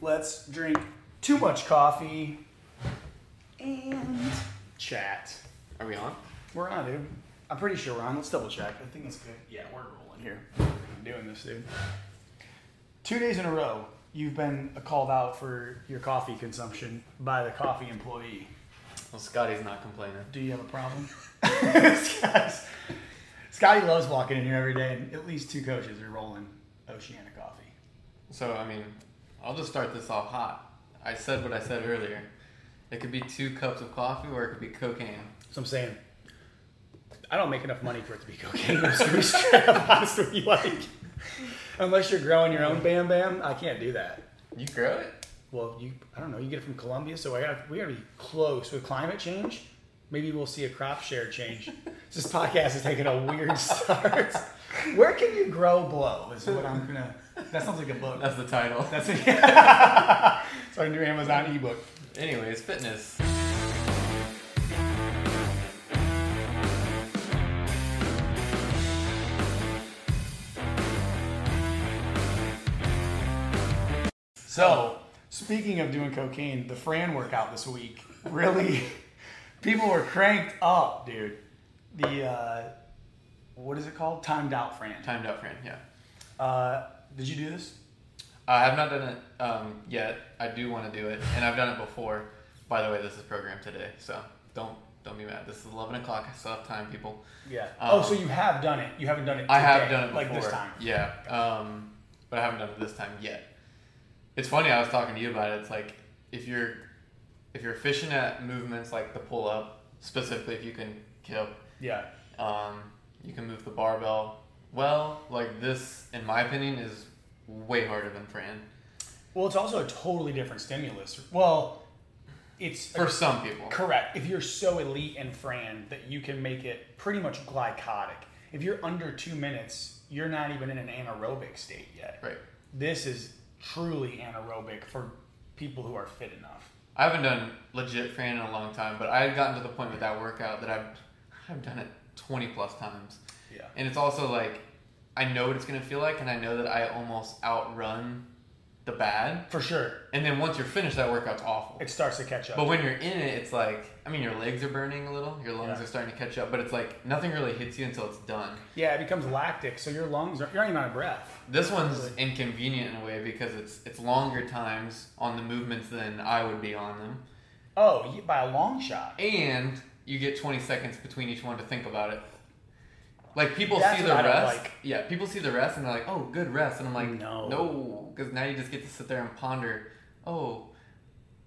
let's drink too much coffee and chat. Are we on? We're on, dude. I'm pretty sure we're on. Let's double check. I think it's good. Yeah, we're rolling here. I'm doing this, dude. Two days in a row, you've been called out for your coffee consumption by the coffee employee. Well, Scotty's not complaining. Do you have a problem? Scotty's- Scotty loves walking in here every day, and at least two coaches are rolling Oceana coffee. So, I mean, I'll just start this off hot. I said what I said earlier. It could be two cups of coffee or it could be cocaine. So I'm saying, I don't make enough money for it to be cocaine. I'm straight up honest with you. Like, unless you're growing your own Bam Bam, I can't do that. You grow it? Well, you, I don't know. You get it from Colombia, so I got we gotta be close with climate change. Maybe we'll see a crop share change. this podcast is taking a weird start. Where can you grow blow? Is what I'm gonna. That sounds like a book. That's the title. That's it. so I can do Amazon ebook. Anyways, fitness. So, speaking of doing cocaine, the Fran workout this week really, people were cranked up, dude. The uh, what is it called? Timed out Fran. Timed out Fran. yeah. Uh, did you do this? I have not done it um, yet. I do want to do it, and I've done it before. By the way, this is programmed today, so don't don't be mad. This is eleven o'clock. I still have time, people. Yeah. Um, oh, so you have done it? You haven't done it? I have today, done it before. like this time. Yeah, um, but I haven't done it this time yet. It's funny. I was talking to you about it. It's like if you're if you're efficient at movements like the pull up, specifically if you can kill, Yeah. um, you can move the barbell well. Like this, in my opinion, is way harder than Fran Well, it's also a totally different stimulus. Well, it's for some people. Correct. If you're so elite and Fran that you can make it pretty much glycolytic. If you're under two minutes, you're not even in an anaerobic state yet. Right. This is truly anaerobic for people who are fit enough. I haven't done legit Fran in a long time, but I had gotten to the point with that workout that I've I've done it twenty plus times. Yeah. And it's also like I know what it's gonna feel like, and I know that I almost outrun the bad. For sure. And then once you're finished, that workout's awful. It starts to catch up. But when you're in it, it's like I mean, your legs are burning a little, your lungs Yeah. are starting to catch up, but it's like nothing really hits you until it's done. yeah, it becomes lactic, so your lungs are you're not even out of breath. This one's inconvenient in a way because it's it's longer times on the movements than I would be on them, Oh, by a long shot. and you get 20 seconds between each one to think about it. Like people That's see the rest, like. yeah. People see the rest and they're like, "Oh, good rest," and I'm like, No. no," because now you just get to sit there and ponder. Oh,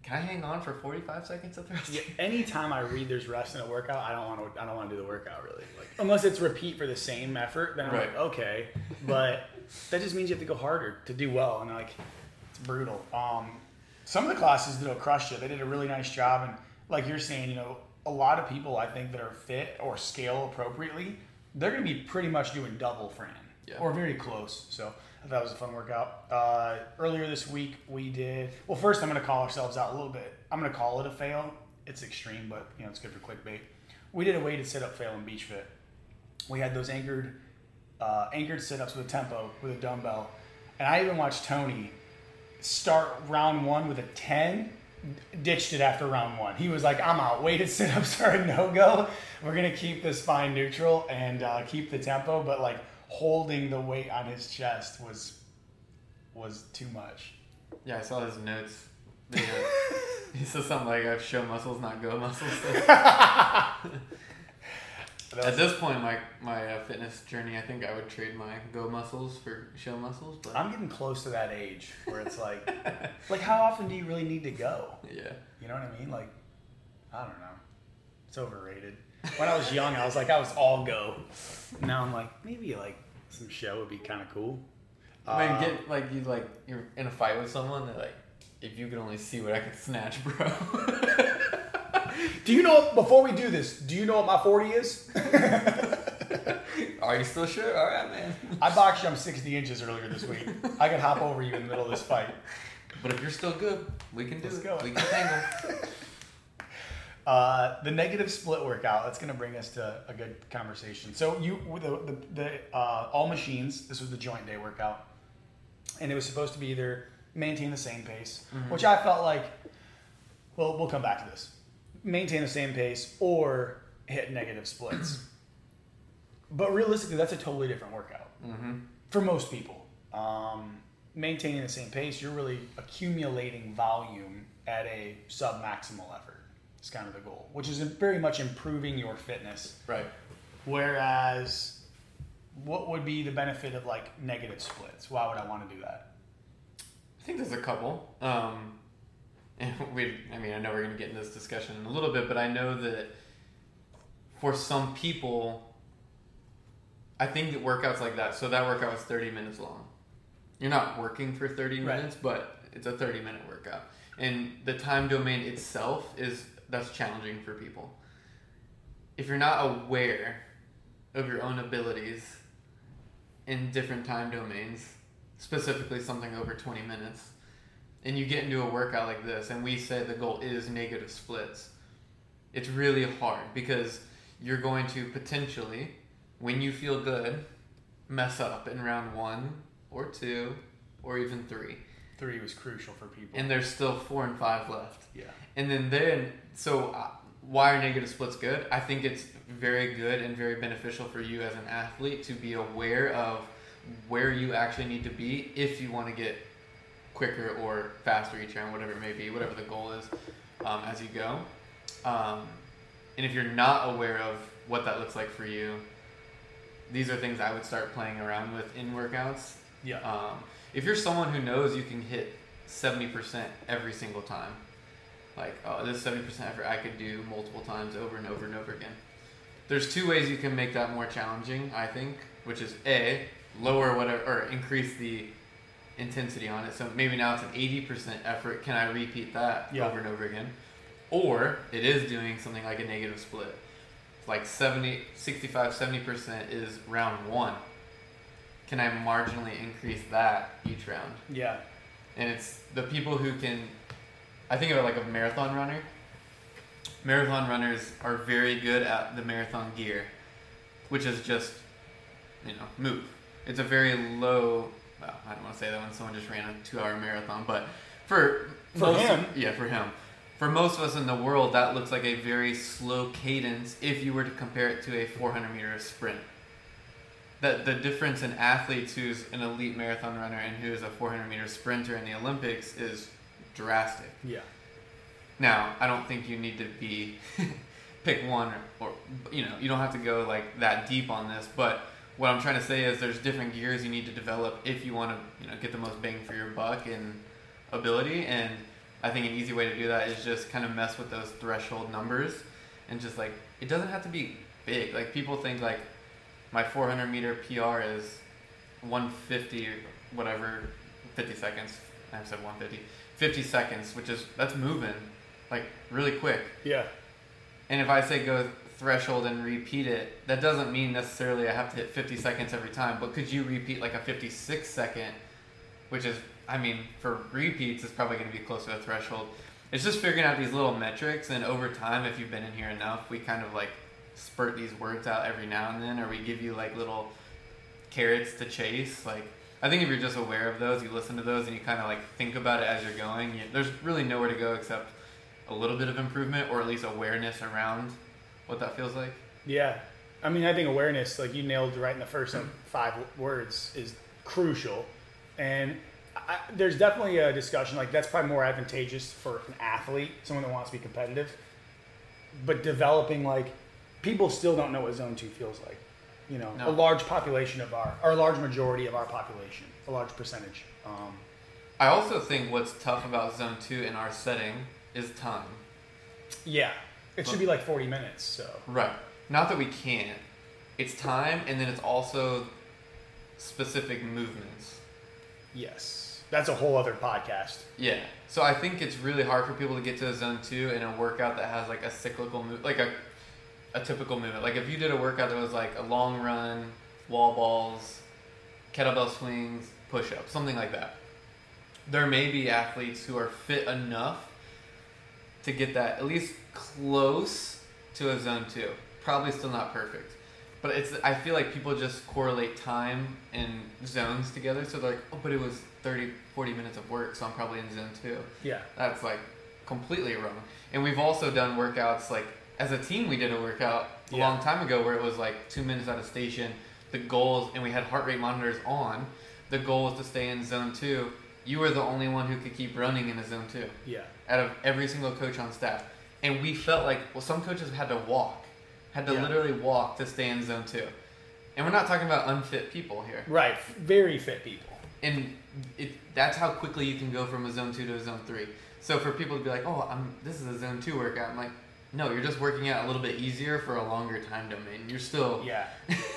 can I hang on for 45 seconds at the rest? Yeah, anytime I read there's rest in a workout, I don't want to. I don't want to do the workout really. Like unless it's repeat for the same effort, then I'm like okay. But that just means you have to go harder to do well, and like it's brutal. Um, some of the classes that'll crush you, they did a really nice job, and like you're saying, you know, a lot of people I think that are fit or scale appropriately, they're gonna be pretty much doing double Fran Yeah. or very close. So I thought it was a fun workout. Uh, earlier this week we did. Well, first I'm gonna call ourselves out a little bit. I'm gonna call it a fail. It's extreme, but you know it's good for clickbait. We did a weighted sit up fail in BeachFit. We had those anchored uh, anchored sit ups with a tempo with a dumbbell, and I even watched Tony start round one with a ten. Ditched it after round one. He was like, "I'm out. Weighted sit ups are a no go. We're gonna keep the spine neutral and uh, keep the tempo, but like holding the weight on his chest was was too much." Yeah, I saw his notes. Video. he said something like, "I have show muscles, not go muscles." At this point, my my uh, fitness journey, I think I would trade my go muscles for show muscles. But I'm getting close to that age where it's like, like how often do you really need to go? yeah, You know what I mean? Like, I don't know. It's overrated. When I was young, I was like, I was all go. Now I'm like, maybe like some show would be kind of cool. I mean, Uh, get like you like you're in a fight with someone. They're like, if you could only see what I could snatch, bro. do you know? Before we do this, do you know what my forty is? Are you still sure? All right, man. I box jumped sixty inches earlier this week. I could hop over you in the middle of this fight. But if you're still good, we can do it. go. We can tangle. Uh, the negative split workout. That's going to bring us to a good conversation. So you the the, the uh, all machines. This was the joint day workout, and it was supposed to be either maintain the same pace, Mhm. which I felt like. Well, we'll come back to this. Maintain the same pace or hit negative splits. but realistically, that's a totally different workout Mm-hmm. for most people. Um, maintaining the same pace, you're really accumulating volume at a sub maximal effort. It's kind of the goal, which is very much improving your fitness. Right. Whereas, what would be the benefit of like negative splits? Why would I want to do that? I think there's a couple. Um, we, I mean, I know we're going to get into this discussion in a little bit, but I know that for some people, I think that workouts like that, so that workout was 30 minutes long. You're not working for 30 Right. minutes, but it's a 30 minute workout. And the time domain itself is, that's challenging for people. If you're not aware of your own abilities in different time domains, specifically something over 20 minutes, and you get into a workout like this, and we say the goal is negative splits, it's really hard because you're going to potentially, when you feel good, mess up in round one or two or even three. Three was crucial for people. And there's still four and five left. yeah, And then then so uh, why are negative splits good? I think it's very good and very beneficial for you as an athlete to be aware of where you actually need to be if you want to get quicker or faster each round, whatever it may be, whatever the goal is um, as you go. Um, and if you're not aware of what that looks like for you, these are things I would start playing around with in workouts yeah, um, if you're someone who knows you can hit 70% every single time, like, oh, this 70% effort I could do multiple times over and over and over again. There's two ways you can make that more challenging, I think, which is A, lower whatever, or increase the intensity on it. So maybe now it's an 80% effort. Can I repeat that Yeah. over and over again? Or it is doing something like a negative split. Like 70, 65, 70% is round one can I marginally increase that each round? yeah, And it's the people who can, I think of it like a marathon runner. Marathon runners are very good at the marathon gear, which is just, you know, move. It's a very low, well, I don't want to say that when someone just ran a two hour marathon, but for, For most, him. Yeah, for him. For most of us in the world, that looks like a very slow cadence if you were to compare it to a 400 meter sprint that the difference in athletes who's an elite marathon runner and who is a 400 meter sprinter in the Olympics is drastic. yeah, Now, I don't think you need to be pick one or, or you know, you don't have to go like that deep on this, but what I'm trying to say is there's different gears you need to develop if you want to, you know, get the most bang for your buck and ability and I think an easy way to do that is just kind of mess with those threshold numbers and just like it doesn't have to be big. Like people think like my 400 meter PR is 150 whatever, 50 seconds. I said 150, 50 seconds, which is that's moving like really quick. yeah, And if I say go threshold and repeat it, that doesn't mean necessarily I have to hit 50 seconds every time. But could you repeat like a 56 second, which is, I mean, for repeats, it's probably going to be close to a threshold. It's just figuring out these little metrics, and over time, if you've been in here enough, we kind of like spurt these words out every now and then, or we give you like little carrots to chase. Like, I think if you're just aware of those, you listen to those, and you kind of like think about it as you're going, you, there's really nowhere to go except a little bit of improvement, or at least awareness around what that feels like. yeah. I mean, I think awareness, like you nailed right in the first five words, is crucial. And I, there's definitely a discussion like that's probably more advantageous for an athlete, someone that wants to be competitive. But developing like people still don't know what zone two feels like. You know, No. a large population of our, or a large majority of our population, a large percentage. Um, I also think what's tough about zone two in our setting is time. yeah, it should be like 40 minutes. So Right. Not that we can't. It's time, and then it's also specific movements. yes, that's a whole other podcast. Yeah. So I think it's really hard for people to get to a zone two in a workout that has like a cyclical move, like a a typical movement. Like if you did a workout that was like a long run, wall balls, kettlebell swings, push ups, something like that. There may be athletes who are fit enough to get that at least close to a zone two. Probably still not perfect. But it's I feel like people just correlate time and zones together. So they're like, oh, but it was 30, 40 minutes of work, so I'm probably in zone two. Yeah. That's like completely wrong. And we've also done workouts like as a team. We did a workout a Yeah. long time ago where it was like two minutes at a station. The goals and we had heart rate monitors on. The goal was to stay in zone two. You were the only one who could keep running in a zone two Yeah. out of every single coach on staff. And we felt like well, some coaches had to walk, had to Yeah. literally walk to stay in zone two. And we're not talking about unfit people here. Right. Very fit people. And it, that's how quickly you can go from a zone two to a zone three. So for people to be like, oh, I'm this is a zone two workout, I'm like, no, you're just working out a little bit easier for a longer time domain. You're still Yeah.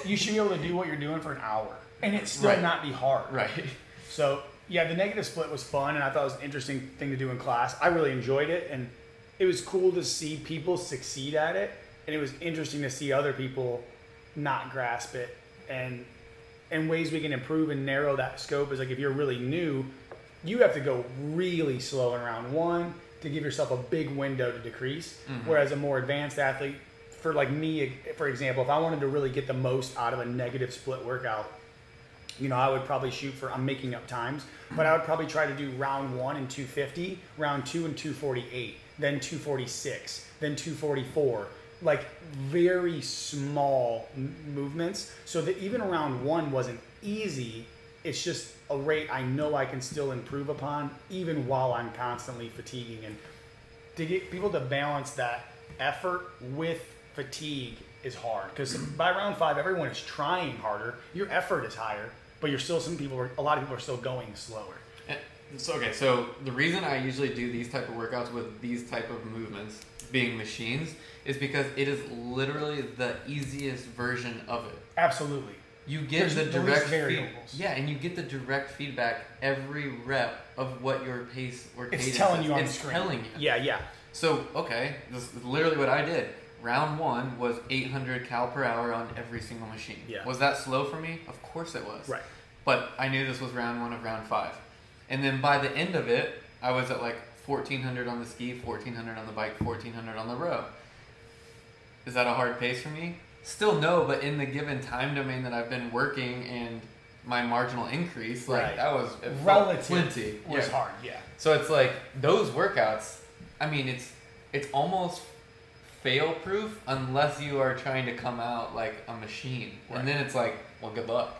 you should be able to do what you're doing for an hour, and it still Right. not be hard. right. So yeah, the negative split was fun, and I thought it was an interesting thing to do in class. I really enjoyed it, and it was cool to see people succeed at it, and it was interesting to see other people not grasp it, and and ways we can improve and narrow that scope is like if you're really new, you have to go really slow in round one to give yourself a big window to decrease. Mm-hmm. Whereas a more advanced athlete, for like me, for example, if I wanted to really get the most out of a negative split workout, you know, I would probably shoot for, I'm making up times, but I would probably try to do round one and 250, round two and 248, then 246, then 244. Like very small m- movements, so that even round one wasn't easy. It's just a rate I know I can still improve upon, even while I'm constantly fatiguing. And to get people to balance that effort with fatigue is hard because by round five, everyone is trying harder. Your effort is higher, but you're still some people. Are, a lot of people are still going slower. So okay, so the reason I usually do these type of workouts with these type of movements being machines is because it is literally the easiest version of it. Absolutely. You get There's the direct feed, yeah, and you get the direct feedback every rep of what your pace or cadence. It's telling is. you on it's the screen. telling you. Yeah, yeah. So okay, this is literally what I did. Round one was 800 cal per hour on every single machine. Yeah. Was that slow for me? Of course it was. Right. But I knew this was round one of round five, and then by the end of it, I was at like 1400 on the ski, 1400 on the bike, 1400 on the row. Is that a hard pace for me? Still no, but in the given time domain that I've been working and my marginal increase, like Right. that was Relative plenty. was Yeah. hard. Yeah. So it's like those workouts. I mean, it's it's almost fail proof unless you are trying to come out like a machine, Right. and then it's like, well, good luck,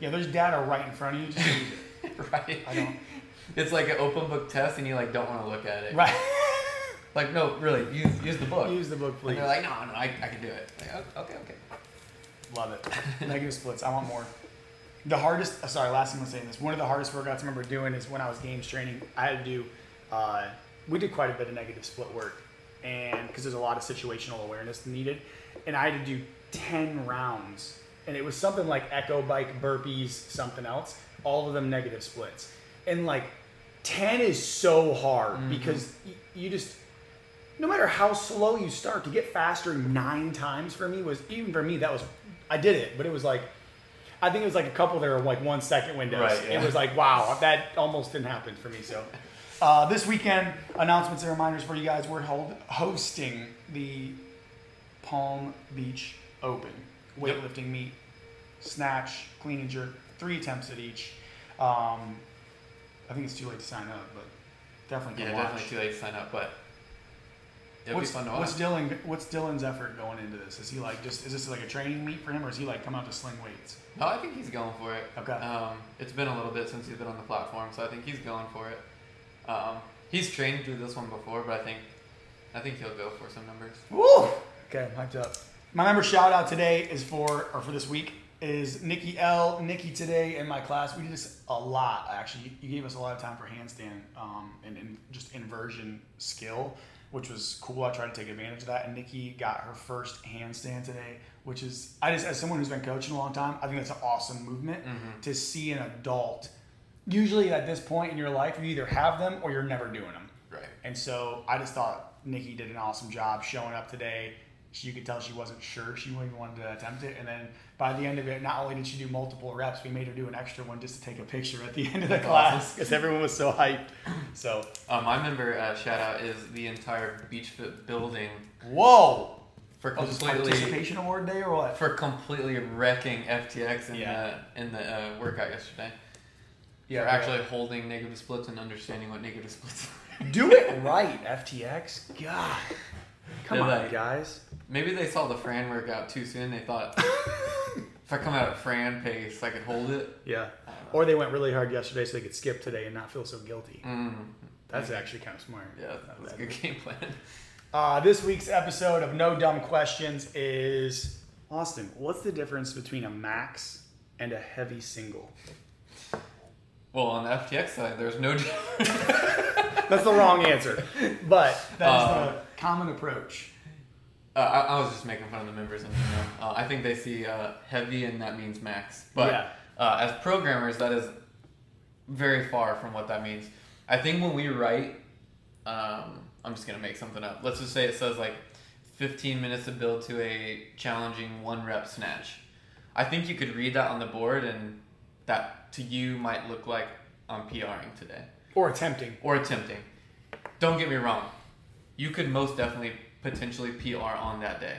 Yeah, there's data right in front of you. Just use it. right? I don't. It's like an open book test, and you like don't want to look at it. Right. Like no, really, use use the book. use the book, and please. they're like, no, no, I, I can do it. Like, "Oh, okay, okay. Love it. Negative splits. I want more. The hardest. uh, Sorry, last thing I'm saying this. One of the hardest workouts I remember doing is when I was games training. I had to do. Uh, we did quite a bit of negative split work, and because there's a lot of situational awareness needed, and I had to do ten rounds, and it was something like echo bike burpees, something else. All of them negative splits, and like ten is so hard because y- you just no matter how slow you start to get faster nine times for me was even for me that was I did it, but it was like I think it was like a couple there were like one second windows. Right, yeah. It was like wow, that almost didn't happen for me. So uh, this weekend, announcements and reminders for you guys. We're hold, hosting the Palm Beach Open Yep. weightlifting meet, snatch, clean and jerk, three attempts at each. Um, I think it's too late to sign up, but definitely Yeah, come watch. definitely too late to sign up, but it'll What's, be fun to watch. what's Dylan? What's Dylan's effort going into this? Is he like just? Is this like a training meet for him, or is he like come out to sling weights? No, I think he's going for it. Okay. Um, it's been a little bit since he's been on the platform, so I think he's going for it. Um, he's trained through this one before, but I think I think he'll go for some numbers. Woo! Okay, hyped up. My member shout out today is for, or for this week, is Nikki L. Nikki today in my class. We did this a lot, actually. You gave us a lot of time for handstand um, and, and just inversion skill, which was cool. I tried to take advantage of that. And Nikki got her first handstand today, which is, I just, as someone who's been coaching a long time, I think that's an awesome movement to see an adult. Usually at this point in your life, you either have them or you're never doing them. Right. And so I just thought Nikki did an awesome job showing up today. She, you could tell she wasn't sure she even wanted to attempt it. And then by the end of it, not only did she do multiple reps, we made her do an extra one just to take a picture at the end of the class because everyone was so hyped. So, Uh, my member uh, shout out is the entire BeachFit building whoa! for Oh, completely participation award day or what? for completely wrecking FTX in Yeah. the in the uh, workout yesterday. Yeah, for yeah. actually holding negative splits and understanding what negative splits are. Do it right, FTX. God. Come They're on, like- guys. Maybe they saw the Fran workout too soon. They thought if I come out at Fran pace, I could hold it. Yeah. Or they went really hard yesterday so they could skip today and not feel so guilty. Mm, That's actually kind of smart. yeah, Not that was a good game plan. Uh, this week's episode of No Dumb Questions is Austin. What's the difference between a max and a heavy single? Well, on the FTX side, there's no. That's the wrong answer, but that is Uh, the common approach. Uh, I, I was just making fun of the members in general. Uh, I think they see uh, heavy and that means max. But Yeah. uh, as programmers, that is very far from what that means. I think when we write, um, I'm just going to make something up. Let's just say it says like 15 minutes to build to a challenging one rep snatch. I think you could read that on the board and that to you might look like I'm PRing today Or attempting. or attempting. Don't get me wrong. You could most definitely potentially PR on that day.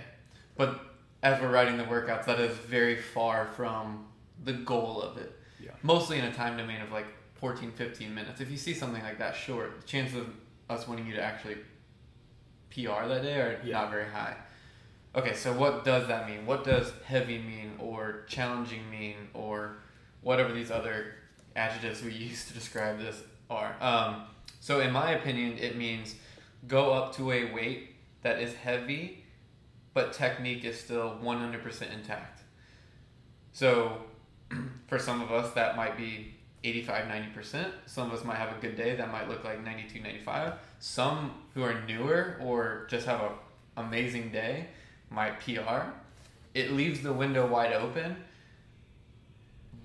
But as we're writing the workouts, that is very far from the goal of it. Yeah. Mostly in a time domain of like 14, 15 minutes. If you see something like that short, the chances of us wanting you to actually PR that day are Yeah. not very high. Okay, so what does that mean? What does heavy mean or challenging mean or whatever these other adjectives we use to describe this are? Um, so, in my opinion, it means go up to a weight that is heavy, but technique is still 100% intact. So, for some of us, that might be 85 90%. Some of us might have a good day that might look like 92 95. Some who are newer or just have a amazing day might PR. It leaves the window wide open,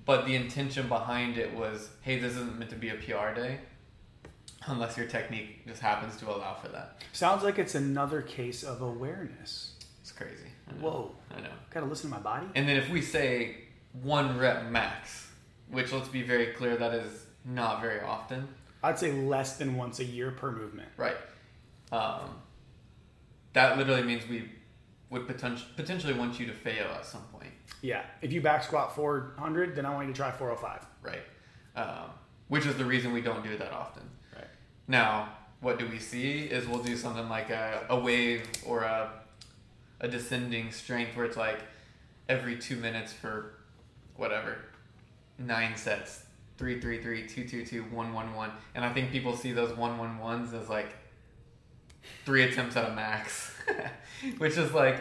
but the intention behind it was hey, this isn't meant to be a PR day unless your technique just happens to allow for that. Sounds like it's another case of awareness. It's crazy. I. Whoa. I know. Gotta listen to my body. And then if we say one rep max, which let's be very clear, that is not very often, I'd say less than once a year per movement. right? Um, that literally means we would poten- potentially want you to fail at some point, Yeah. If you back squat 400, then I want you to try 405. right? Um, which is the reason we don't do it that often. Now, what do we see is we'll do something like a, a wave or a, a descending strength where it's like every two minutes for whatever, nine sets, three, three, three, two, two, two, one, one, one. And I think people see those one, one, ones as like three attempts at a max, which is like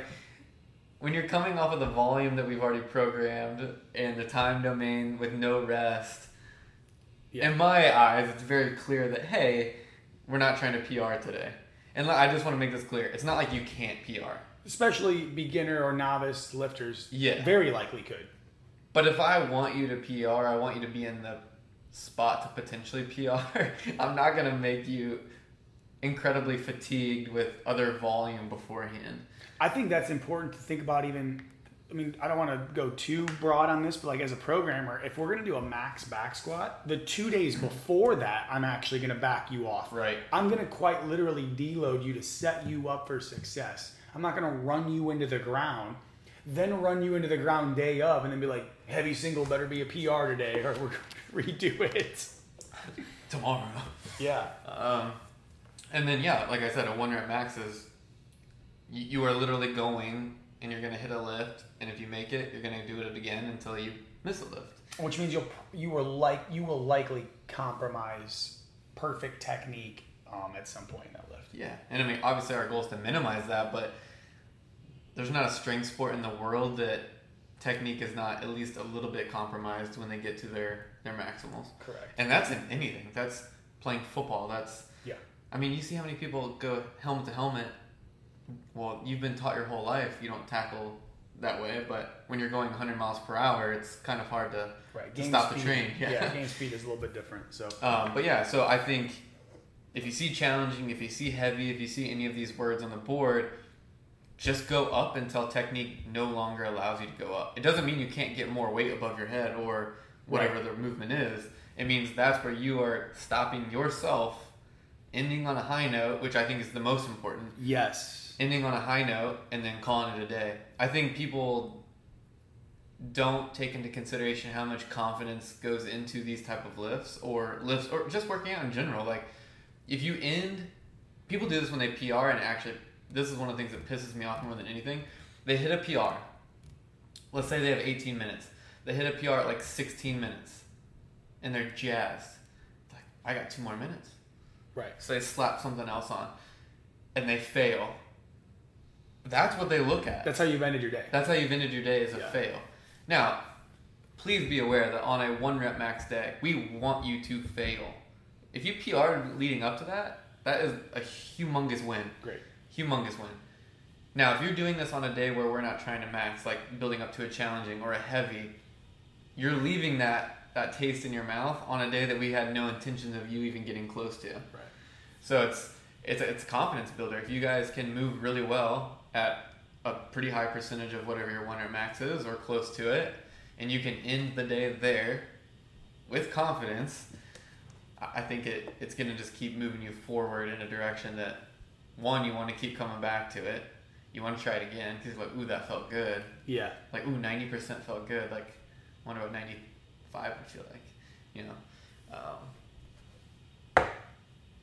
when you're coming off of the volume that we've already programmed and the time domain with no rest. Yeah. In my eyes, it's very clear that hey, we're not trying to PR today. And I just want to make this clear. It's not like you can't PR. Especially beginner or novice lifters. Yeah. Very likely could. But if I want you to PR, I want you to be in the spot to potentially PR. I'm not going to make you incredibly fatigued with other volume beforehand. I think that's important to think about even I mean, I don't want to go too broad on this, but like as a programmer, if we're going to do a max back squat, the 2 days before that, I'm actually going to back you off. Right. I'm going to quite literally deload you to set you up for success. I'm not going to run you into the ground, then run you into the ground day of and then be like, "Heavy single better be a PR today or we're going to redo it." Tomorrow. Yeah. Um, and then, yeah, like I said, a one rep max is you are literally going and you're to hit a lift. And if you make it, you're to do it again until you miss a lift. Which means you'll you will like you will likely compromise perfect technique um, at some point in that lift. Yeah, and I mean, obviously, our goal is to minimize that, but there's not a strength sport in the world that technique is not at least a little bit compromised when they get to their their maximals. Correct. And that's in anything. That's playing football. That's Yeah. I mean, you see how many people go helmet to helmet. Well, you've been taught your whole life you don't tackle that way, but when you're going 100 miles per hour, it's kind of hard to, Right. to stop the train. Yeah. game speed is a little bit different. So Um, but yeah, so I think if you see challenging, if you see heavy, if you see any of these words on the board, just go up until technique no longer allows you to go up. It doesn't mean you can't get more weight above your head or whatever the movement is. It means that's where you are stopping yourself, ending on a high note, which I think is the most important. yes. Ending on a high note and then calling it a day. I think people don't take into consideration how much confidence goes into these type of lifts or lifts or just working out in general. Like if you end, people do this when they PR and actually this is one of the things that pisses me off more than anything. They hit a PR. Let's say they have 18 minutes. They hit a PR at like 16 minutes, and they're jazzed. Like I got two more minutes. Right. So they slap something else on, and they fail. That's what they look at. That's how you've ended your day. That's how you've ended your day as a Yeah. fail. Now, please be aware that on a one rep max day, we want you to fail. If you PR leading up to that, that is a humongous win. Great. Humongous win. Now, if you're doing this on a day where we're not trying to max, like building up to a challenging or a heavy, you're leaving that that taste in your mouth on a day that we had no intentions of you even getting close to. Right. So it's it's a, it's a confidence builder. If you guys can move really well at a pretty high percentage of whatever your one rep max is or close to it, and you can end the day there with confidence, I think it it's gonna just keep moving you forward in a direction that one you want to keep coming back to it. You want to try it again because like ooh that felt good. Yeah. Like ooh ninety percent felt good. Like what ninety five would feel like. You know. Um,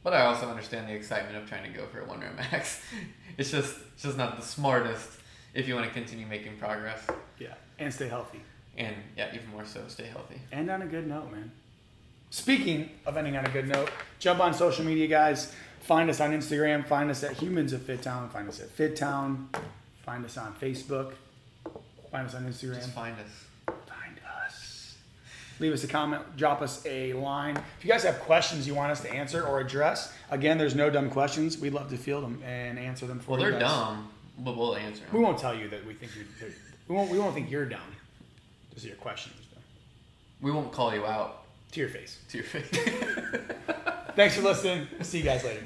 but I also understand the excitement of trying to go for a one rep max. It's just it's just not the smartest if you want to continue making progress. Yeah. And stay healthy. And yeah, even more so, stay healthy. End on a good note, man. Speaking of ending on a good note, jump on social media, guys. Find us on Instagram. Find us at Humans of FitTown. Find us at FitTown. Find us on Facebook. Find us on Instagram. Just find us. Leave us a comment. Drop us a line. If you guys have questions you want us to answer or address, again, there's no dumb questions. We'd love to field them and answer them for Well, you Well, they're guys. dumb, but we'll answer them. We won't tell you that we think you're. We won't. We won't think you're dumb. Just your questions though. We won't call you out to your face. to your face. Thanks for listening. See you guys later.